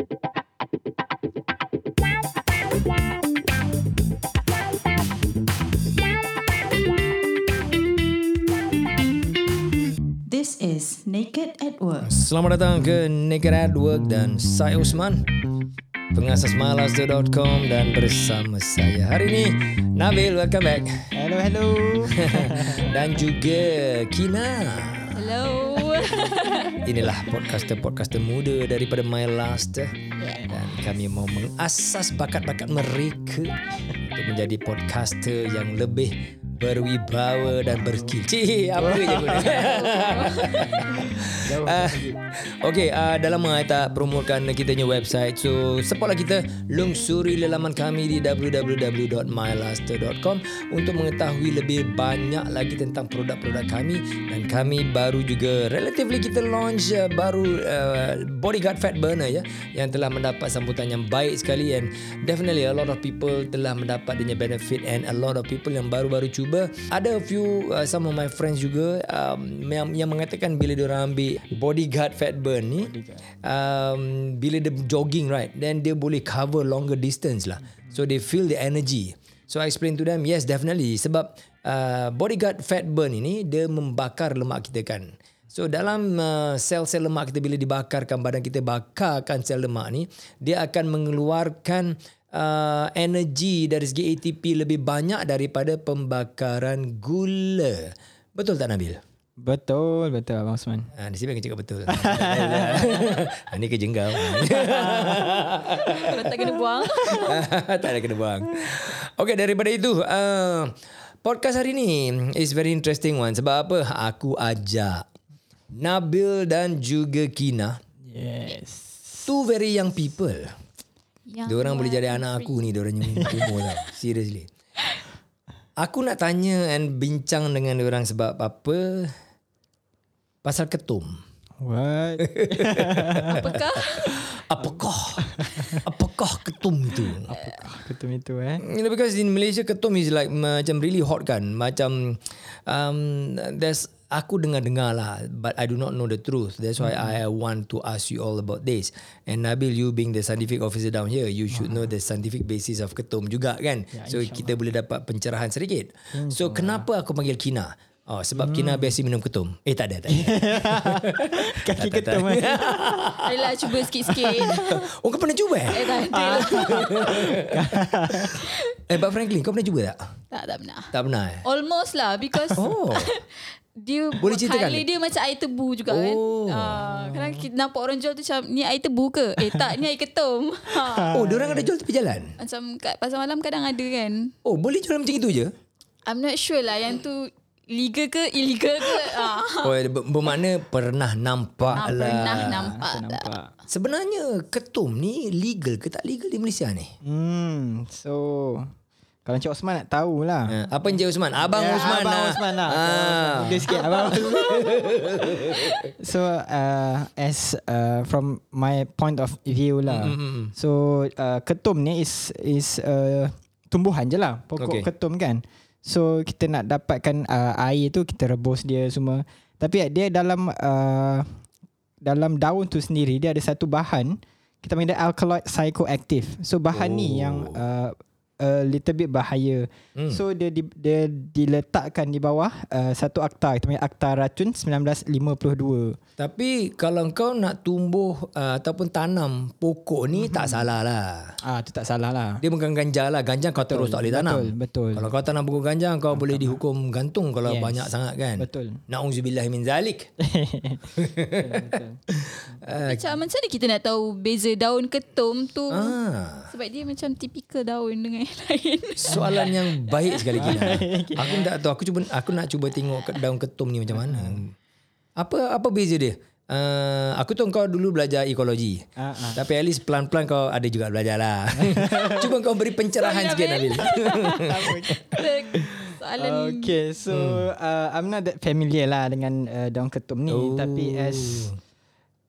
This is Naked at Work. Selamat datang ke Naked at Work dan saya Usman Pengasas malas.com dan bersama saya hari ini Nabil welcome back Hello, hello. dan juga Kina Hello. Inilah podcaster-podcaster muda daripada My Last dan kami mau mengasas bakat-bakat mereka untuk menjadi podcaster yang lebih berwibawa dan berskill. Cih, apa je guna. uh, okay, uh, dah lama tak promokan kita punya website. So, supportlah kita lungsuri lelaman kami di www.mylaster.com untuk mengetahui lebih banyak lagi tentang produk-produk kami dan kami baru juga relatively kita launch uh, baru uh, bodyguard fat burner ya yang telah mendapat sambutan yang baik sekali and definitely a lot of people telah mendapat dia benefit and a lot of people yang baru-baru cuba ada a few uh, some of my friends juga um, yang, yang mengatakan bila dia orang ambil bodyguard fat burn ni um, bila dia jogging right then dia boleh cover longer distance lah. So they feel the energy. So I explain to them yes definitely. Sebab uh, bodyguard fat burn ini dia membakar lemak kita kan. So dalam uh, sel-sel lemak kita bila dibakarkan badan kita bakarkan sel lemak ni dia akan mengeluarkan uh, energi dari segi ATP lebih banyak daripada pembakaran gula. Betul tak Nabil? betul, betul Abang Osman. Ha, di sini aku cakap betul. ha, ni kejengkau. Kalau tak kena buang. tak ada kena buang. Okay, daripada itu, uh, podcast hari ni is very interesting one. Sebab apa? Aku ajak Nabil dan juga Kina. Yes. Two very young people. Yang Dia orang boleh jadi anak aku ni, dia orang yang umur tau. Seriously. Aku nak tanya and bincang dengan dia orang sebab apa? Pasal ketum. What? Apakah? Apakah? apakah ketum itu? Ketum itu eh. You know, because in Malaysia ketum is like macam really hot kan. Macam um, there's aku dengar-dengar lah but I do not know the truth. That's why I want to ask you all about this. And Nabil you being the scientific officer down here, you should know the scientific basis of ketum juga kan. so kita boleh dapat pencerahan sedikit. So kenapa aku panggil Kina? Oh sebab Kina biasa minum ketum. Eh tak ada tak ada. Kaki ketum eh. Adalah cuba sikit-sikit. oh kau pernah cuba eh? Eh tak ada. Eh Pak Franklin kau pernah cuba tak? Tak, tak pernah. Tak pernah eh? Almost lah because Oh. Dia Boleh ceritakan? Color dia macam air tebu juga kan. Oh. Uh, kadang kita nampak orang jual tu macam ni air tebu ke? Eh tak, ni air ketum. Ha. Oh, dia orang ada jual tepi jalan. Macam kat pasar malam kadang ada kan. Oh, boleh jual macam itu je? I'm not sure lah yang tu legal ke illegal ke. Ah. Oh, ber- bermakna pernah nampak Ah, lah. pernah nampak. tak? Nampak. Sebenarnya ketum ni legal ke tak legal di Malaysia ni? Hmm. So kalau Encik Osman nak tahulah. Ha, apa Encik Usman? Abang Ya, Usman Abang lah. Osman lah. Ah. Muda sikit Abang So uh, as uh, from my point of view lah. Mm-mm. So uh, ketum ni is is uh, tumbuhan je lah. Pokok okay. ketum kan. So kita nak dapatkan uh, air tu kita rebus dia semua. Tapi dia dalam uh, dalam daun tu sendiri dia ada satu bahan kita panggil dia alkaloid psychoactive. So bahan oh. ni yang uh, a little bit bahaya. Hmm. Hmm. So dia di, dia diletakkan di bawah uh, satu akta kita panggil akta racun 1952. Tapi kalau kau nak tumbuh uh, ataupun tanam pokok ni Mhm. tak salah lah. Ah tu tak salah lah. Dia bukan ganja lah. Ganja kau terus tak boleh tanam. Betul, betul. Kalau kau tanam pokok ganja kau boleh dihukum gantung kalau Yes. banyak sangat kan. Betul. Na'udzubillah min zalik. betul. Macam macam mana kita nak tahu beza daun ketum tu? Ah. Sebab dia macam tipikal daun dengan yang lain. Soalan yang baik sekali Kina. Aku tak tahu. Aku cuba aku nak cuba tengok daun ketum ni macam mana. Apa apa beza dia? Uh, aku tahu kau dulu belajar ekologi. Ah. Tapi at least pelan-pelan kau ada juga belajar lah. cuba kau beri pencerahan sikit Nabil. Nabil. Soalan Okay, so uh, I'm not that familiar lah dengan uh, daun ketum ni, Oh. tapi as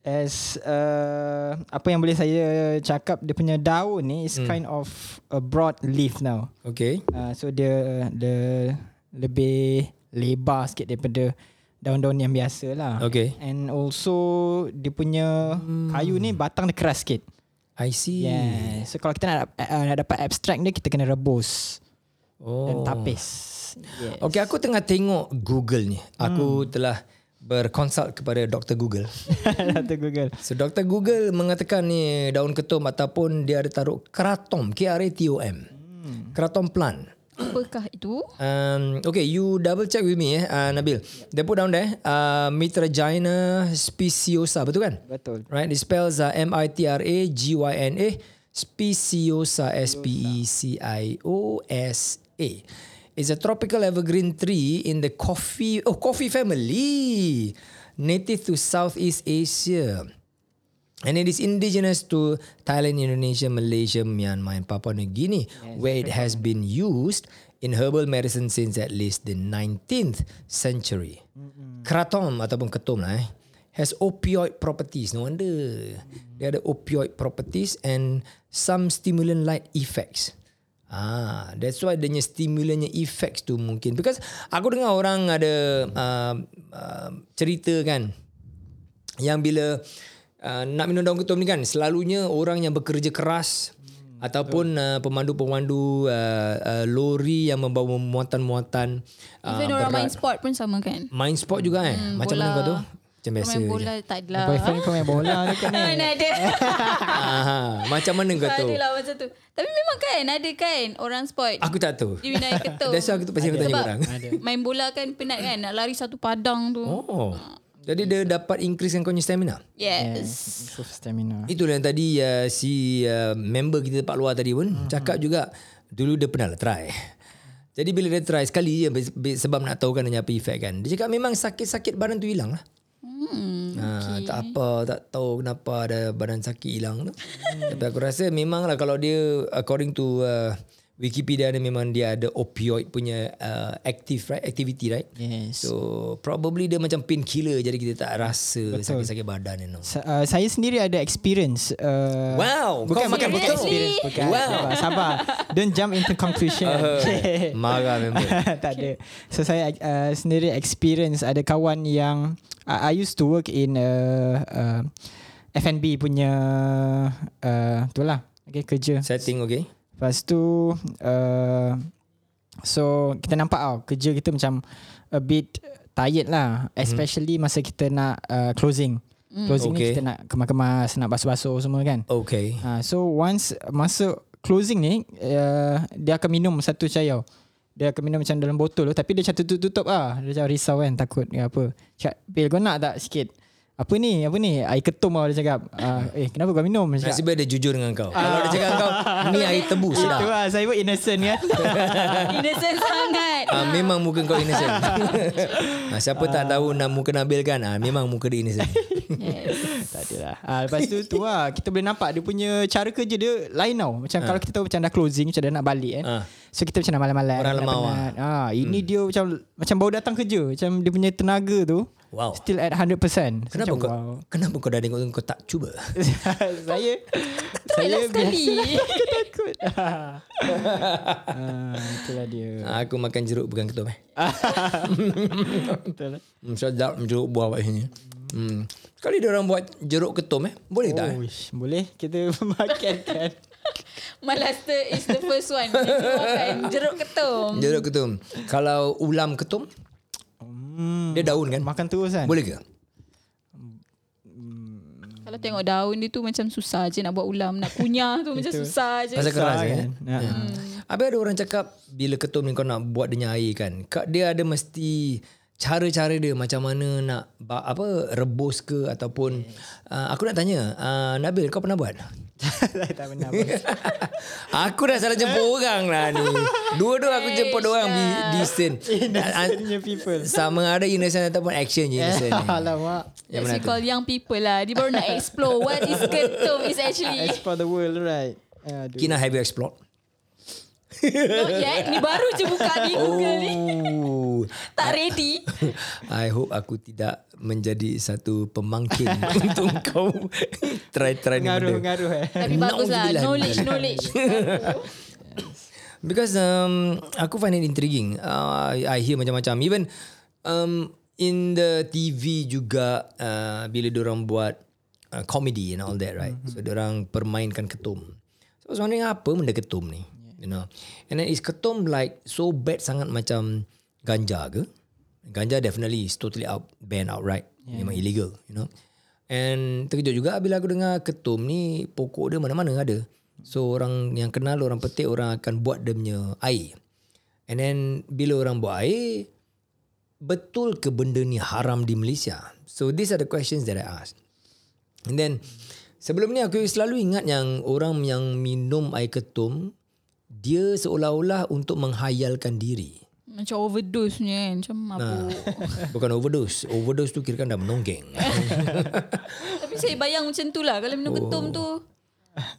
as uh, apa yang boleh saya cakap dia punya daun ni is kind of a broad leaf now. okay. Uh, so dia dia lebih lebar sikit daripada daun-daun yang biasa lah. Okay. And also dia punya kayu ni batang dia keras sikit. I see. Yeah. So kalau kita nak uh, nak dapat abstract dia kita kena rebus Oh. dan tapis. Yes. Okay, aku tengah tengok Google ni. Aku Hmm. telah berkonsult kepada Dr. Google. Dr. Google. So Dr. Google mengatakan ni daun ketum ataupun dia ada taruh kratom, K-R-A-T-O-M. Hmm. Kratom plant. Apakah itu? Um, okay, you double check with me eh, uh, Nabil. They put down there, uh, Mitragina speciosa, betul kan? Betul. Right, it spells uh, M-I-T-R-A-G-Y-N-A, speciosa, S-P-E-C-I-O-S-A. It's a tropical evergreen tree in the coffee, oh, coffee family, native to Southeast Asia. And it is indigenous to Thailand, Indonesia, Malaysia, Myanmar, and Papua New Guinea, where it has been used in herbal medicine since at least the 19th century. Kratom ataupun ketum lah eh, has opioid properties. No wonder. Dia ada opioid properties and some stimulant-like effects. Ah, that's why dia stimulannya effects tu mungkin. Because aku dengar orang ada uh, uh, cerita kan, yang bila uh, nak minum daun ketum ni kan selalunya orang yang bekerja keras hmm, ataupun uh, pemandu-pemandu uh, uh, lori yang membawa muatan-muatan uh, Even orang main berat. sport pun sama kan? main sport juga eh Hmm, macam bola. mana kau tu macam biasa Main je. bola tak adalah. Boyfriend kau main bola ni kan ni. Mana ada. Aha, macam mana kau tu adalah macam tu. Tapi memang kan ada kan orang sport. aku tak tahu Dia minat ketum. That's why aku tu pasti aku tanya Sebab orang main bola kan penat kan nak lari satu padang tu. oh jadi dia dapat increasekan kau punya stamina Yes. Improve stamina. Itulah yang tadi uh, si uh, member kita tempat luar tadi pun hmm. cakap juga dulu dia pernah lah try. Jadi bila dia try sekali je sebab nak tahu kan dia apa efek kan. Dia cakap memang sakit-sakit badan tu hilang lah. Hmm. Ha, tak apa, tak tahu kenapa ada badan sakit hilang tu. Tapi aku rasa memang lah kalau dia according to uh, Wikipedia dia memang dia ada opioid punya uh, active right activity right. Yes. So probably dia macam painkiller jadi kita tak rasa sakit-sakit badan you know. Sa- uh, saya sendiri ada experience. Uh, Wow, bukan makan bukan betul? experience. Bukan. Wow. Sabar, sabar. Don't jump into conclusion. Marah member. tak ada. So saya uh, sendiri experience ada kawan yang I, I used to work in uh, uh, F&B punya uh, tu lah. Okay, kerja. Setting okay. Lepas tu uh, So kita nampak tau Kerja kita macam A bit tired lah. Especially masa kita nak uh, Closing. Closing Okay. ni kita nak kemas-kemas Nak basuh-basuh semua kan. Okay. uh, So once Masuk closing ni uh, Dia akan minum satu tau. Dia akan minum macam dalam botol tu Tapi dia macam tutup-tutup lah. Dia macam risau kan Takut ke apa. Cakap Bil kau nak tak sikit Apa ni Apa ni Air ketum lah dia cakap uh, Eh kenapa kau minum Dia cakap, Nasib dia jujur dengan kau. Kalau dia cakap kau ni air tebu Itu sedap. lah Saya pun innocent kan Innocent sangat. Ah, memang muka kau innocent. ah, siapa tak tahu nak muka Nabil kan? Ah, memang muka dia innocent. Yes. Tak ada lah ha, Lepas tu tu lah Kita boleh nampak Dia punya cara kerja dia Lain tau Macam kalau kita tahu Macam dah closing Macam dah nak balik kan Ah. So kita macam nak malam-malam Orang lemau lah. penat. ha, Ini dia macam Macam baru datang kerja Macam dia punya tenaga tu Wow. Still at 100% So Kenapa macam, kau wow. kenapa kau dah tengok tu kau tak cuba? Saya Saya sekali. biasa takut ha, Itulah dia Ah, aku makan jeruk bukan ketum eh. Betul Hmm, sedap jeruk buah kat sini. Hmm. Sekali dia orang buat jeruk ketum eh. Boleh tak? Eh? Boleh kita makan kan Malaster is the first one. Jeruk ketum. Jeruk ketum. Kalau ulam ketum, hmm, dia daun kan? Makan terus kan Boleh ke? Kalau tengok daun dia tu macam susah je nak buat ulam. Nak kunyah tu macam susah je. Pasal keras kan? kan? Ya. Habis ada orang cakap bila ketum ni kau nak buat dia air kan. Kak dia ada mesti cara-cara dia macam mana nak apa rebus ke ataupun uh, aku nak tanya uh, Nabil kau pernah buat? Saya tak pernah bos. aku dah salah jemput orang lah ni. Dua-dua aku jemput orang di di scene. Innocentnya people Sama ada innocent ataupun action je innocent. Alamak Yang mana call young people lah. Dia baru nak explore what is ketum is actually. Explore the world right Aduh. Kina have you explored? Not yet. Ni baru je buka di Google ni. Oh. Tak ready. I hope aku tidak menjadi satu pemangkin untuk kau try-try ni Ngaruh benda. Ngaruh eh Tapi bagus lah. Nauzubillah. Knowledge, knowledge. Because um, aku find it intriguing. Uh, I hear macam-macam. Even um, in the TV juga uh, bila orang buat uh, comedy and all that right. So dia orang permainkan ketum. So I was wondering apa benda ketum ni? You know. And then is ketum like so bad sangat macam ganja ke? Ganja definitely is totally out banned outright. Memang illegal, you know. And terkejut juga bila aku dengar ketum ni pokok dia mana-mana ada. So orang yang kenal orang petik orang akan buat dia punya air. And then bila orang buat air betul ke benda ni haram di Malaysia? So these are the questions that I asked. And then sebelum ni aku selalu ingat yang orang yang minum air ketum dia seolah-olah untuk menghayalkan diri. Macam overdose ni kan. Macam mabuk. Bukan overdose. Overdose tu kira kan dah menonggeng. Tapi saya bayang macam tu lah. Kalau minum ketum tu.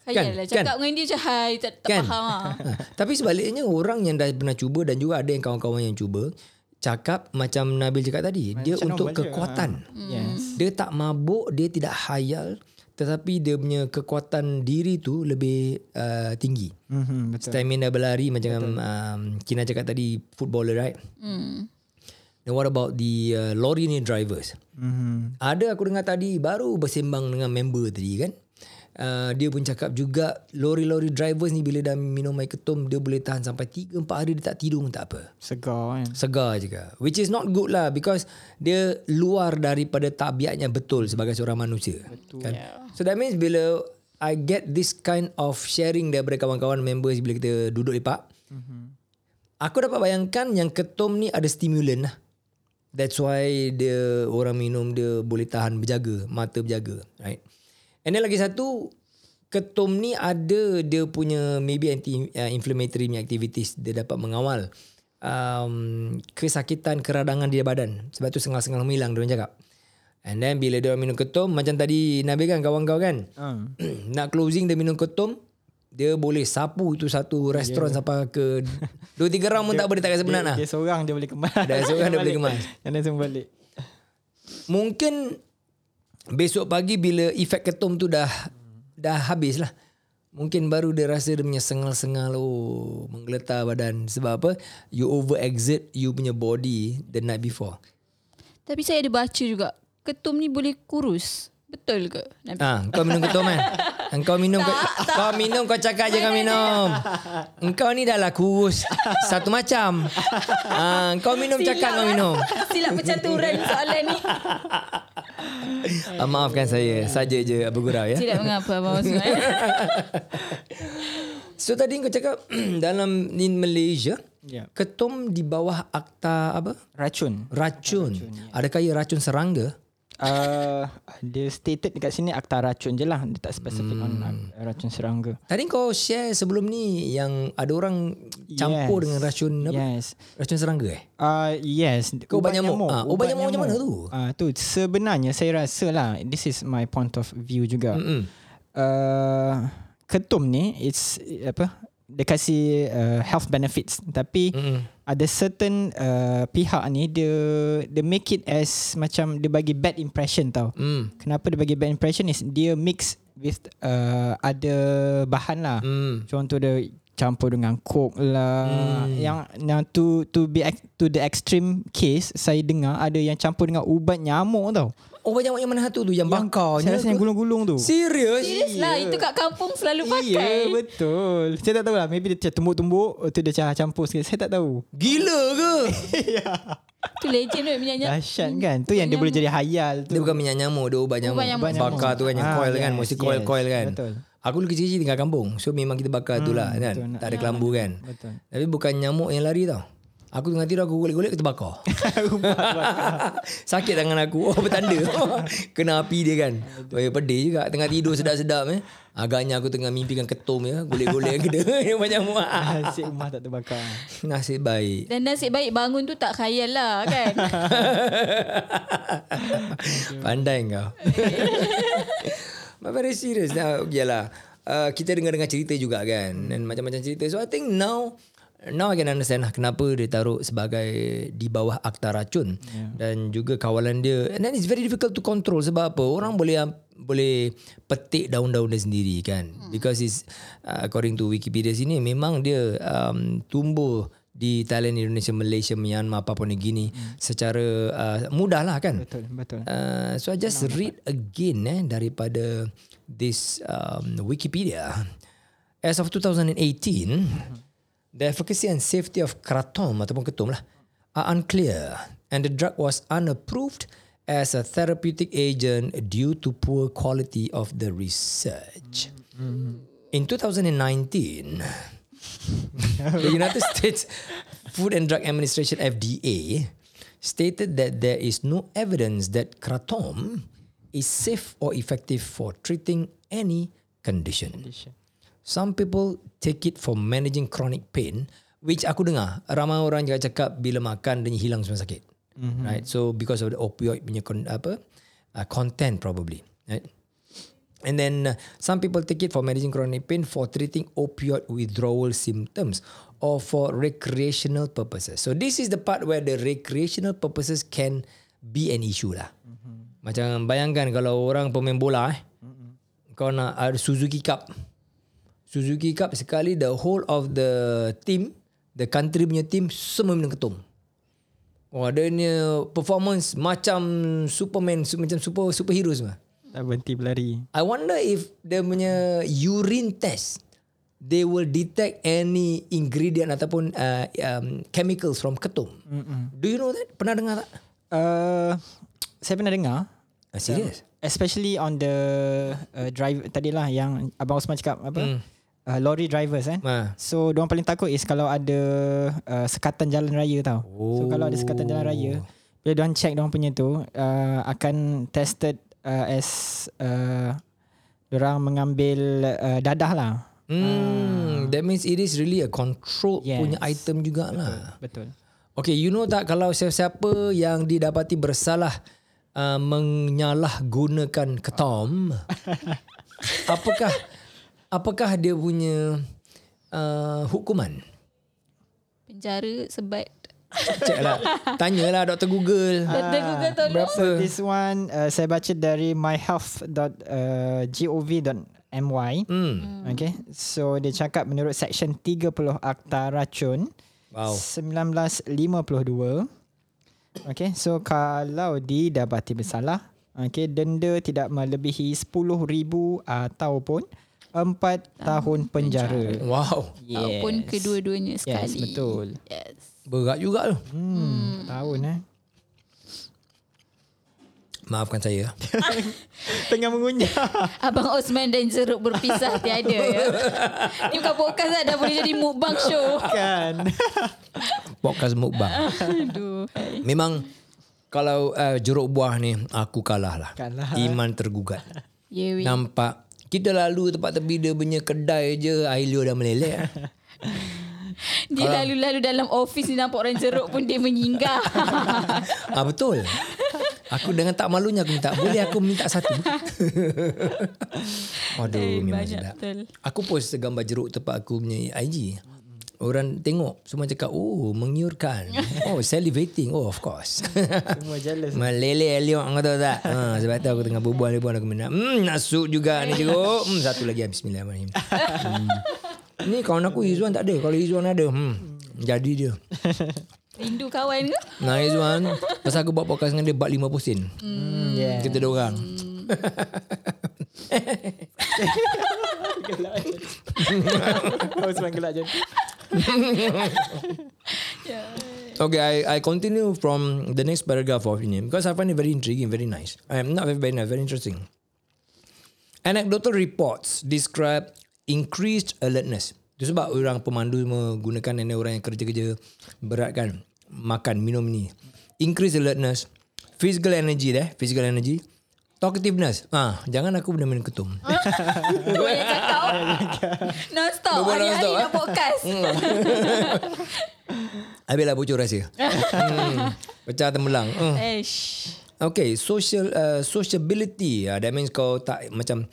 Khayal lah. Oh. Kan? Cakap dengan dia macam hai. Tak, tak Kan? faham lah. Ha, Tapi sebaliknya orang yang dah pernah cuba dan juga ada yang kawan-kawan yang cuba cakap macam Nabil cakap tadi dia Macam untuk normal je, kekuatan. Yes. Dia tak mabuk, dia tidak hayal tetapi dia punya kekuatan diri tu lebih uh, tinggi. Mm-hmm, betul. Stamina berlari macam um, Kina cakap tadi footballer right? Hmm. Then what about the uh, lorry ni drivers? Mm-hmm. Ada aku dengar tadi baru bersembang dengan member tadi kan. Uh, dia pun cakap juga lori-lori drivers ni bila dah minum air ketum dia boleh tahan sampai 3 4 hari dia tak tidur pun tak apa. Segar kan. Segar juga. Which is not good lah because dia luar daripada tabiatnya betul sebagai seorang manusia. Betul. Kan? So that means bila I get this kind of sharing daripada kawan-kawan members bila kita duduk lepak. Mm-hmm. Aku dapat bayangkan yang ketum ni ada stimulan lah. That's why dia orang minum dia boleh tahan berjaga, mata berjaga, right? And then lagi satu ketum ni ada dia punya maybe anti uh, inflammatory punya activities dia dapat mengawal um, kesakitan keradangan di badan. Sebab tu sengal-sengal menghilang dia cakap. And then bila dia minum ketum macam tadi Nabil kan kawan kau kan Uh. nak closing dia minum ketum dia boleh sapu tu satu restoran sampai ke dua tiga round pun tak boleh tak rasa penat lah. Dia seorang dia boleh kemas. Dia seorang dia boleh kemas. Yang lain semua balik. Mungkin besok pagi bila efek ketum tu dah dah habis lah. Mungkin baru dia rasa dia punya sengal-sengal oh menggeletar badan. Sebab apa? You over exert you punya body the night before. Tapi saya ada baca juga. Ketum ni boleh kurus. Betul ke? Nabi? Ah, kau minum ketum kan? Engkau minum kau, kau minum kau cakap je kau minum. Engkau ni dah lah kurus satu macam. Ah, kau minum cakap kau minum. Silap percaturan soalan ni. Ah, maafkan saya, saja je bergurau ya. Tidak mengapa Abang Osman. So tadi kau cakap dalam in Malaysia Ya. ketum di bawah akta apa? Racun. Racun. Adakah ia racun serangga? Uh, dia stated dekat sini akta racun je lah. Dia tak spesifik Hmm. on uh, racun serangga. Tadi kau share sebelum ni yang ada orang campur Yes. dengan racun apa? Yes. Racun serangga eh? Uh, yes. Ke ubat nyamuk? Ah, ubat nyamuk macam mana tu? Uh, tu sebenarnya saya rasa lah. This is my point of view juga. Mm-mm. Uh, ketum ni it's apa dia kasih uh, health benefits tapi Mm-mm. ada certain uh, pihak ni dia dia make it as macam dia bagi bad impression tau. Mm. Kenapa dia bagi bad impression is dia mix with uh, ada bahan lah. Mm. Contoh dia campur dengan coke lah. Hmm. Yang yang to to be to the extreme case saya dengar ada yang campur dengan ubat nyamuk tau. Ubat nyamuk yang mana satu tu? Yang bakar Saya rasa yang gulung-gulung tu. Serius? Serius lah. Itu kat kampung selalu pakai. Iya betul Saya tak tahu lah Maybe dia macam tumbuk-tumbuk Tu dia macam campur sikit Saya tak tahu Gila ke? Tu legend tu minyak nyamuk. Dahsyat kan Tu yang dia boleh jadi hayal tu Dia bukan minyak nyamuk, dia ubat nyamuk. Ubat nyamuk. Bakar tu kan yang Ah, coil kan, yes, mesti yes, coil-coil kan. betul. Aku dulu kecil-kecil tinggal kampung. So memang kita bakar tu lah kan. betul. Tak ada kelambu kan. Betul. Tapi bukan nyamuk yang lari tau. Aku tengah tidur aku golek-golek kita bakar. Sakit tangan aku. Oh bertanda. Kena api dia kan. Oh, pedih juga. Tengah tidur sedap-sedap eh. Agaknya aku tengah mimpikan ketum ya. Golek-golek kita. Macam nyamuk. Asyik rumah tak terbakar Nasib baik. Dan nasib baik bangun tu tak khayal lah kan. Pandai kau. Very serious. Now, yalah. Uh, kita dengar-dengar cerita juga kan. Dan macam-macam cerita. So I think now Now I can understand lah kenapa dia taruh sebagai di bawah akta racun yeah. dan juga kawalan dia and then it's very difficult to control sebab apa orang boleh boleh petik daun-daun dia sendiri kan because it's uh, according to Wikipedia sini memang dia um, tumbuh di Thailand, Indonesia, Malaysia, Myanmar, Papua New Guinea secara uh, mudah lah kan. Betul, betul. Uh, so I just read again eh daripada this um, Wikipedia. As of 2018, the efficacy and safety of kratom ataupun ketum lah are unclear and the drug was unapproved as a therapeutic agent due to poor quality of the research. In 2019, the United States Food and Drug Administration FDA stated that there is no evidence that kratom is safe or effective for treating any condition. Some people take it for managing chronic pain, which aku dengar ramai orang juga cakap bila makan dia hilang semua sakit. Mm-hmm. Right? So because of the opioid punya con, apa uh, content probably. Right? And then uh, some people take it for managing chronic pain for treating opioid withdrawal symptoms or for recreational purposes. So this is the part where the recreational purposes can be an issue lah. Mm-hmm. Macam bayangkan kalau orang pemain bola eh. Mm-hmm. Kau nak ada Suzuki Cup. Suzuki Cup sekali the whole of the team, the country punya team semua minum ketum. Wah, dia punya performance macam Superman, su- macam super superhero semua. Tak berhenti berlari. I wonder if dia punya urine test they will detect any ingredient ataupun uh, um, chemicals from ketum. Mm-mm. Do you know that? Pernah dengar tak? Uh, saya pernah dengar. Uh, serious? Especially on the uh, drive tadilah yang Abang Osman cakap apa? Hmm. Uh, lorry drivers kan. Ha. So diorang paling takut is kalau ada uh, sekatan jalan raya tau. So kalau ada sekatan jalan raya, bila diorang check diorang punya tu uh, akan tested uh, as uh, diorang mengambil uh, dadah lah. Hmm, that means it is really a controlled Yes. punya item jugalah. Betul. Okay, you know tak kalau siapa-siapa yang didapati bersalah uh, menyalahgunakan ketom, apakah apakah dia punya uh, hukuman? Penjara sebat. Cek lah. Tanyalah Dr. Google. Dr. Google tolong. Berapa? This one uh, saya baca dari myhealth.gov.my. Hmm. Okay. So dia cakap menurut section 30 Akta Racun Wow. 1952. Okay. So kalau didapati bersalah, okay, denda tidak melebihi 10,000 ataupun 4 tahun penjara. Wow. Ataupun kedua-duanya sekali. Yes, betul. Yes. Berat juga tu. Hmm, tahun eh. Maafkan saya. Tengah mengunyah. Abang Osman dan Jeruk berpisah tiada ya. Ni bukan podcast lah, dah boleh jadi mukbang show. kan. Podcast mukbang. Aduh. Memang kalau uh, jeruk buah ni aku kalah lah. Kalah. Iman tergugat. Yeah, we. Nampak kita lalu tempat tepi dia punya kedai je air liur dah meleleh. Dia lalu-lalu dalam office ni nampak orang jeruk pun dia menyinggah. ah betul. Aku dengan tak malunya aku minta. Boleh aku minta satu? Aduh, Eh, memang sedap. betul. Aku post gambar jeruk tempat aku punya IG. Orang tengok semua cakap, oh mengiurkan. Oh salivating. Oh of course. Semua jealous. Meleleh eliok kau tahu tak? Ha, sebab tu aku tengah berbual-bual aku minat. Hmm, nasuk juga ni jeruk. Hmm, satu lagi bismillahirrahmanirrahim. Hmm. Ni kawan aku Izzuan tak ada. Kalau Izzuan ada, hmm, jadi dia. Rindu kawan ke? Nah Izzuan, pasal aku buat podcast dengan dia bab 50 sen. Hmm, yeah. Kita dua orang. Osman gelak je. Okay, I I continue from the next paragraph of ini because I find it very intriguing, very nice. Um, not very, nice, very interesting. Anecdotal reports describe increased alertness. Itu sebab orang pemandu menggunakan ini orang yang kerja-kerja berat kan makan minum ni. Increased alertness, physical energy deh, physical energy, talkativeness. Ah, jangan aku benda minum ketum. Banyak cakap. Non-stop. Hari-hari non-stop, nak eh? podcast. Habislah bocor rahsia. hmm, pecah tembelang. Hmm. Eish. Okay, social uh, sociability. Uh, that means kau tak macam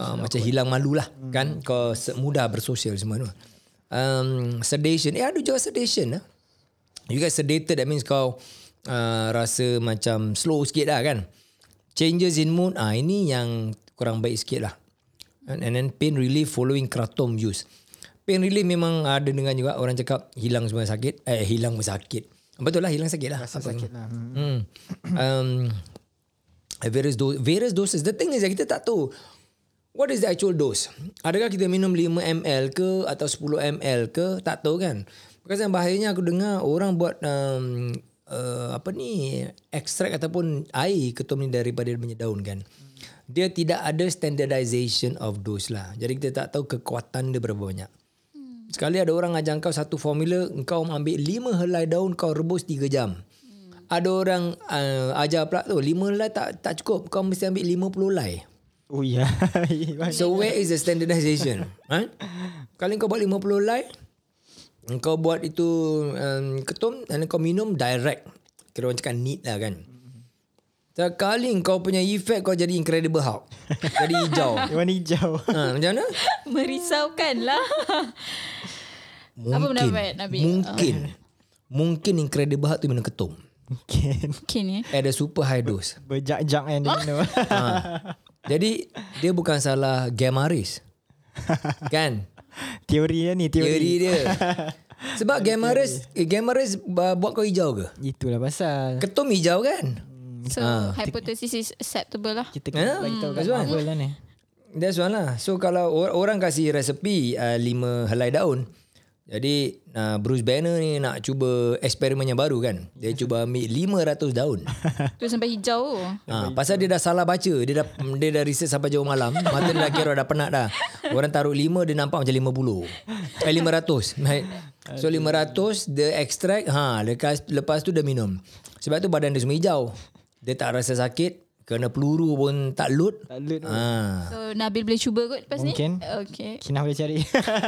uh, macam hilang malu lah hmm. kan. Kau mudah bersosial semua tu. Um, sedation. Eh ada juga sedation lah. You get sedated that means kau uh, rasa macam slow sikit lah kan. Changes in mood. Ah ini yang kurang baik sikit lah. And, and then pain relief following kratom use. pain relief memang ada dengan juga orang cakap hilang semua sakit. Eh hilang sakit. Betul lah hilang sakit lah. Rasa sakit lah. Hmm. Hmm. Um, various do- various doses. The thing is that kita tak tahu what is the actual dose. Adakah kita minum 5 ml ke atau 10 ml ke? Tak tahu kan. Because yang bahayanya aku dengar orang buat um, uh, apa ni ekstrak ataupun air ketum ni daripada dia punya daun kan. Dia tidak ada standardization of dose lah. Jadi kita tak tahu kekuatan dia berapa banyak. Sekali ada orang ajar kau satu formula, kau ambil lima helai daun, kau rebus tiga jam. Ada orang uh, ajar pula tu, lima helai tak tak cukup, kau mesti ambil lima puluh helai. Oh ya. So where is the standardization? ha? Kalau kau buat 50 helai, kau buat itu um, ketum dan kau minum direct. Kira orang cakap neat lah kan. Sekali kau punya efek kau jadi Incredible Hulk. jadi hijau. Warna hijau. Ha, macam mana? Merisaukan lah. Apa Mungkin. pendapat, Nabil? Mungkin. Mungkin Incredible Hulk tu minum ketum. Mungkin. Mungkin ya. At a super high dose. Berjak-jak kan dia minum. ha. Jadi dia bukan salah Gamaris. kan? Teori lah ni. Teori Teori. dia. Sebab Gamaris eh, Gamaris uh, buat kau hijau ke? Itulah pasal. Ketum hijau kan? So hypothesis is acceptable lah. Kita kena Ha, bagi tahu kat. Marvel lah ni. That's one lah. So kalau or- orang kasih resepi uh, lima helai daun. Jadi uh, Bruce Banner ni nak cuba eksperimen yang baru kan. Dia cuba ambil 500 daun. Tu sampai hijau. Ha, pasal dia dah salah baca. Dia dah dia dah research sampai jauh malam. Mata dia dah kira dah penat dah. Orang taruh 5 dia nampak macam 50. Eh 500. Right? So 500 dia extract ha lepas lepas tu dia minum. Sebab tu badan dia semua hijau. Dia tak rasa sakit. Kena peluru pun tak load. Tak load. Ha. So Nabil boleh cuba kot lepas Mungkin. ni? Okay. Kina boleh cari.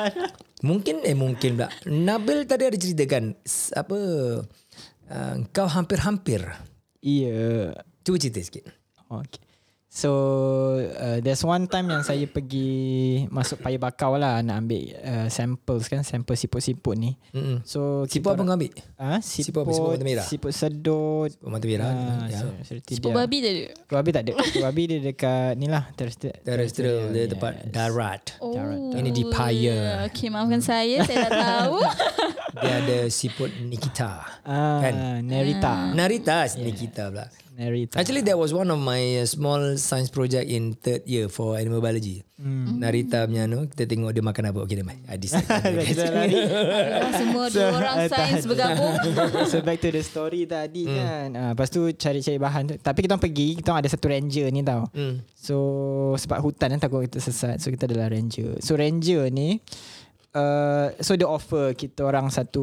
Mungkin eh mungkin pula. Nabil tadi ada ceritakan s- apa uh, kau hampir-hampir. Iya. Cuba cerita sikit. Okay. So uh, there's one time yang saya pergi masuk paya bakau lah nak ambil uh, samples kan sampel siput-siput ni. Mm-mm. So Siput apa kau ambil? Ah, Siput siput? Siput mata merah? Siput sedut. Oh, mata merah. Ah, ya. Siput dia. babi tadi. Siput babi tak ada. Siput babi dia dekat ni lah terrestrial. Terrestrial dia tempat darat. Oh. Ini di Paya. Okay, maafkan saya. Saya tak tahu. Dia ada siput Nikita. Ah, Kan? Nerita. Narita Nikita pula. Nerita. Actually that was one of my uh, small science project in third year for animal biology. Hmm. Narita punya anu kita tengok dia makan apa. Okay, dah mai. I decide. Kita lari. Yalah, semua dua orang ah, sains tak. bergabung. so back to the story tadi Hmm. kan. Ah, lepas tu cari-cari bahan tu. Tapi kita orang pergi, kita orang ada satu ranger ni tau. Hmm. So sebab hutan kan takut kita sesat. So kita adalah ranger. So ranger ni Uh, so dia offer kita orang satu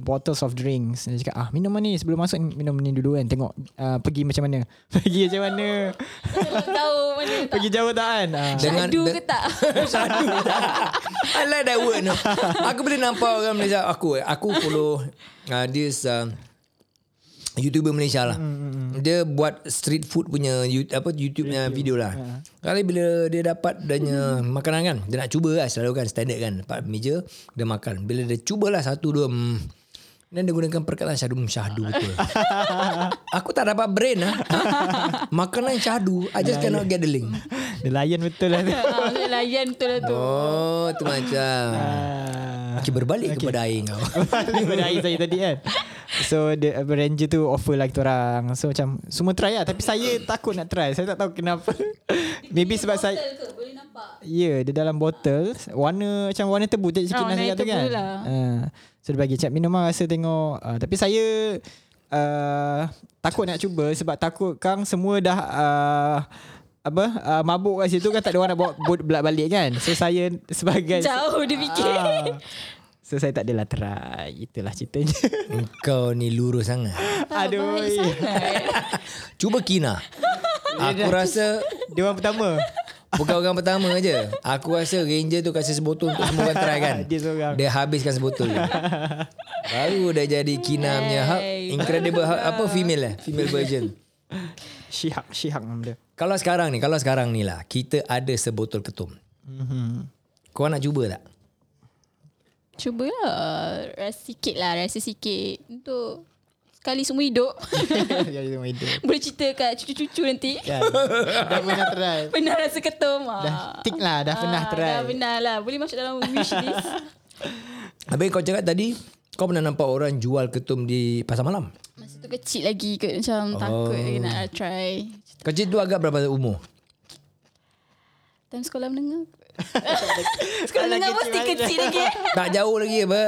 bottles of drinks. Dia cakap ah minum ni sebelum masuk minum ni dulu kan. Tengok uh, pergi macam mana. pergi macam mana. tahu mana tak. pergi jauh tak kan. Ah. Dengan- Syahdu de- ke tak? Sadu I like that word no. Aku boleh nampak orang Malaysia Aku aku follow uh, This uh, YouTuber Malaysia lah. Dia buat street food punya you- apa YouTube punya video. lah. Kali bila dia dapat Dia makanan kan Dia nak cuba lah Selalu kan standard kan Dapat meja Dia makan. Bila dia cubalah satu dua hmm, dan dia gunakan perkataan syahdu hmm, Syahdu betul Aku tak dapat brain lah ha? Makanan syahdu I just cannot get the link Dia layan betul lah tu. Ah, dia layan betul lah tu. Oh tu macam Ah. Okay berbalik okay. kepada air kau Daripada air saya tadi kan So the uh, ranger tu offer lah kita orang So macam Semua try lah Tapi saya takut nak try Saya tak tahu kenapa Maybe sebab saya Boleh nampak. Ya yeah, dia dalam botol Warna Macam warna tebu Dia sikit Oh, nasi tu kan lah. uh, So dia bagi Cak minum lah rasa tengok. Uh, Tapi saya uh, Takut nak cuba Sebab takut Kang semua dah uh, apa uh, mabuk kat situ kan tak ada orang nak bawa bot belak balik kan? So saya sebagai Jauh dia fikir. Ah. So saya tak adalah try. Itulah ceritanya. Kau ni lurus sangat. Aduh. sangat. Cuba Kina. Aku rasa Dia orang pertama Bukan orang pertama je Aku rasa Ranger tu Kasih sebotol Untuk semua orang try kan Dia seorang Dia habiskan sebotol tu. Baru dah jadi Kina punya hub Incredible hub Apa female eh Female version Shihak Shihak nama dia Kalau sekarang ni Kalau sekarang ni lah Kita ada sebotol ketum mm-hmm. Kau nak cuba tak? Cubalah. Rasa sikit lah. Rasa sikit. Untuk sekali semua hidup. Ya, itu hidup. Boleh cerita kat cucu-cucu nanti. Kan? Dah pernah try. Pernah rasa ketum. Dah tick lah, dah pernah try. Dah benar lah. Boleh masuk dalam wish list. Habis kau cakap tadi kau pernah nampak orang jual ketum di pasar malam. Masa tu kecil lagi ke macam takut lagi nak try. Kecil tu agak berapa umur? Time sekolah menengah. sekolah menengah mesti kecil lagi. eh. Tak jauh lagi apa?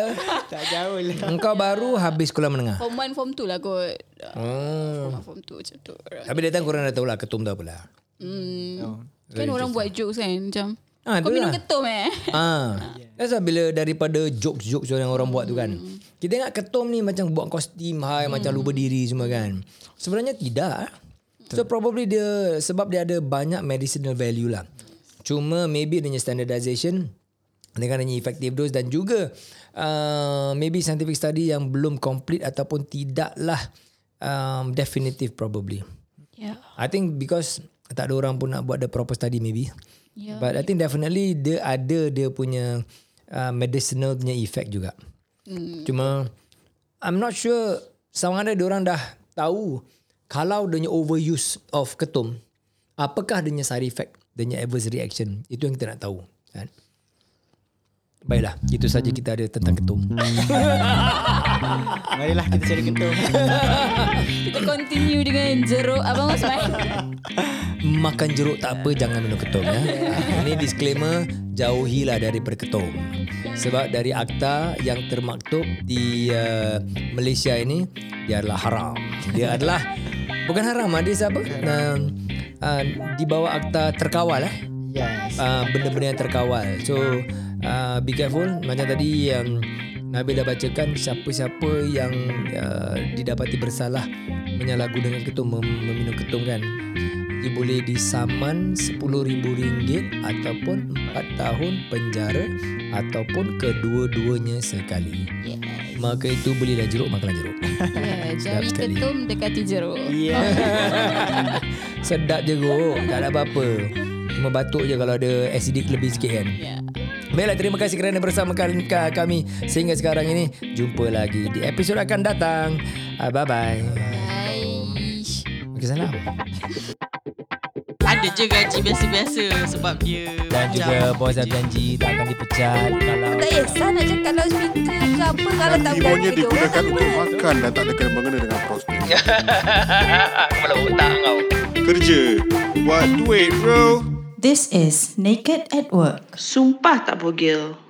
Tak jauh lah. Engkau baru habis sekolah menengah. Form 1, form 2 lah kot. Oh. Form 2 macam tu. Tapi datang korang dah tahu lah ketum tu apa lah. Hmm. Kan orang buat jokes kan macam. Ah, Kau minum lah. ketum eh? Ah, That's why bila daripada jokes-jokes yang orang buat tu kan. Kita ingat ketum ni macam buat kostum high, macam lupa diri semua kan. Sebenarnya tidak. So probably dia sebab dia ada banyak medicinal value lah. Cuma maybe adanya standardization dengan adanya effective dose dan juga uh, maybe scientific study yang belum complete ataupun tidaklah um, definitive probably. Ya. I think because tak ada orang pun nak buat the proper study maybe. Ya. But I think definitely dia ada dia punya uh, medicinal punya effect juga. Hmm. Cuma I'm not sure sama ada dia orang dah tahu kalau dia overuse of ketum apakah dia side effect, dia punya adverse reaction. Itu yang kita nak tahu kan. Baiklah, itu saja kita ada tentang ketum. Marilah kita cari ketum. Kita continue dengan jeruk. Abang Osman. Makan jeruk tak apa jangan minum ketum ya. Ah, Ini disclaimer jauhilah daripada ketum. Sebab dari akta yang termaktub di uh, Malaysia ini dia adalah haram. Dia adalah bukan haram ah, dia siapa? Uh, uh, di bawah akta terkawal eh. Yes. uh, benda-benda yang terkawal. So uh, be careful macam tadi yang Nabil dah bacakan siapa-siapa yang uh, didapati bersalah menyalahgunakan ketum mem- meminum ketum kan dia boleh disaman RM10,000 ataupun 4 tahun penjara ataupun kedua-duanya sekali. Yes. Maka itu belilah jeruk makanlah jeruk. Ya, jari sekali. ketum dekati jeruk. Ya. Sedap jeruk, tak ada apa-apa. Cuma batuk je kalau ada acidic lebih sikit kan. Ya. Baiklah, terima kasih kerana bersama kal- ka- kami sehingga sekarang ini. Jumpa lagi di episod akan datang. Ah, bye-bye. Bye. Okay, salam. Je gaji biasa-biasa sebab dia Dan macam juga bos dah kerja. janji tak akan dipecat kalau... Tak kisah nak cakap loudspeaker ke apa kalau tak Ibunya berani digunakan untuk makan dan tak ada kena mengena dengan prostit. Kepala otak kau. Kerja. Buat duit bro. This is Naked at Work. Sumpah tak bogel.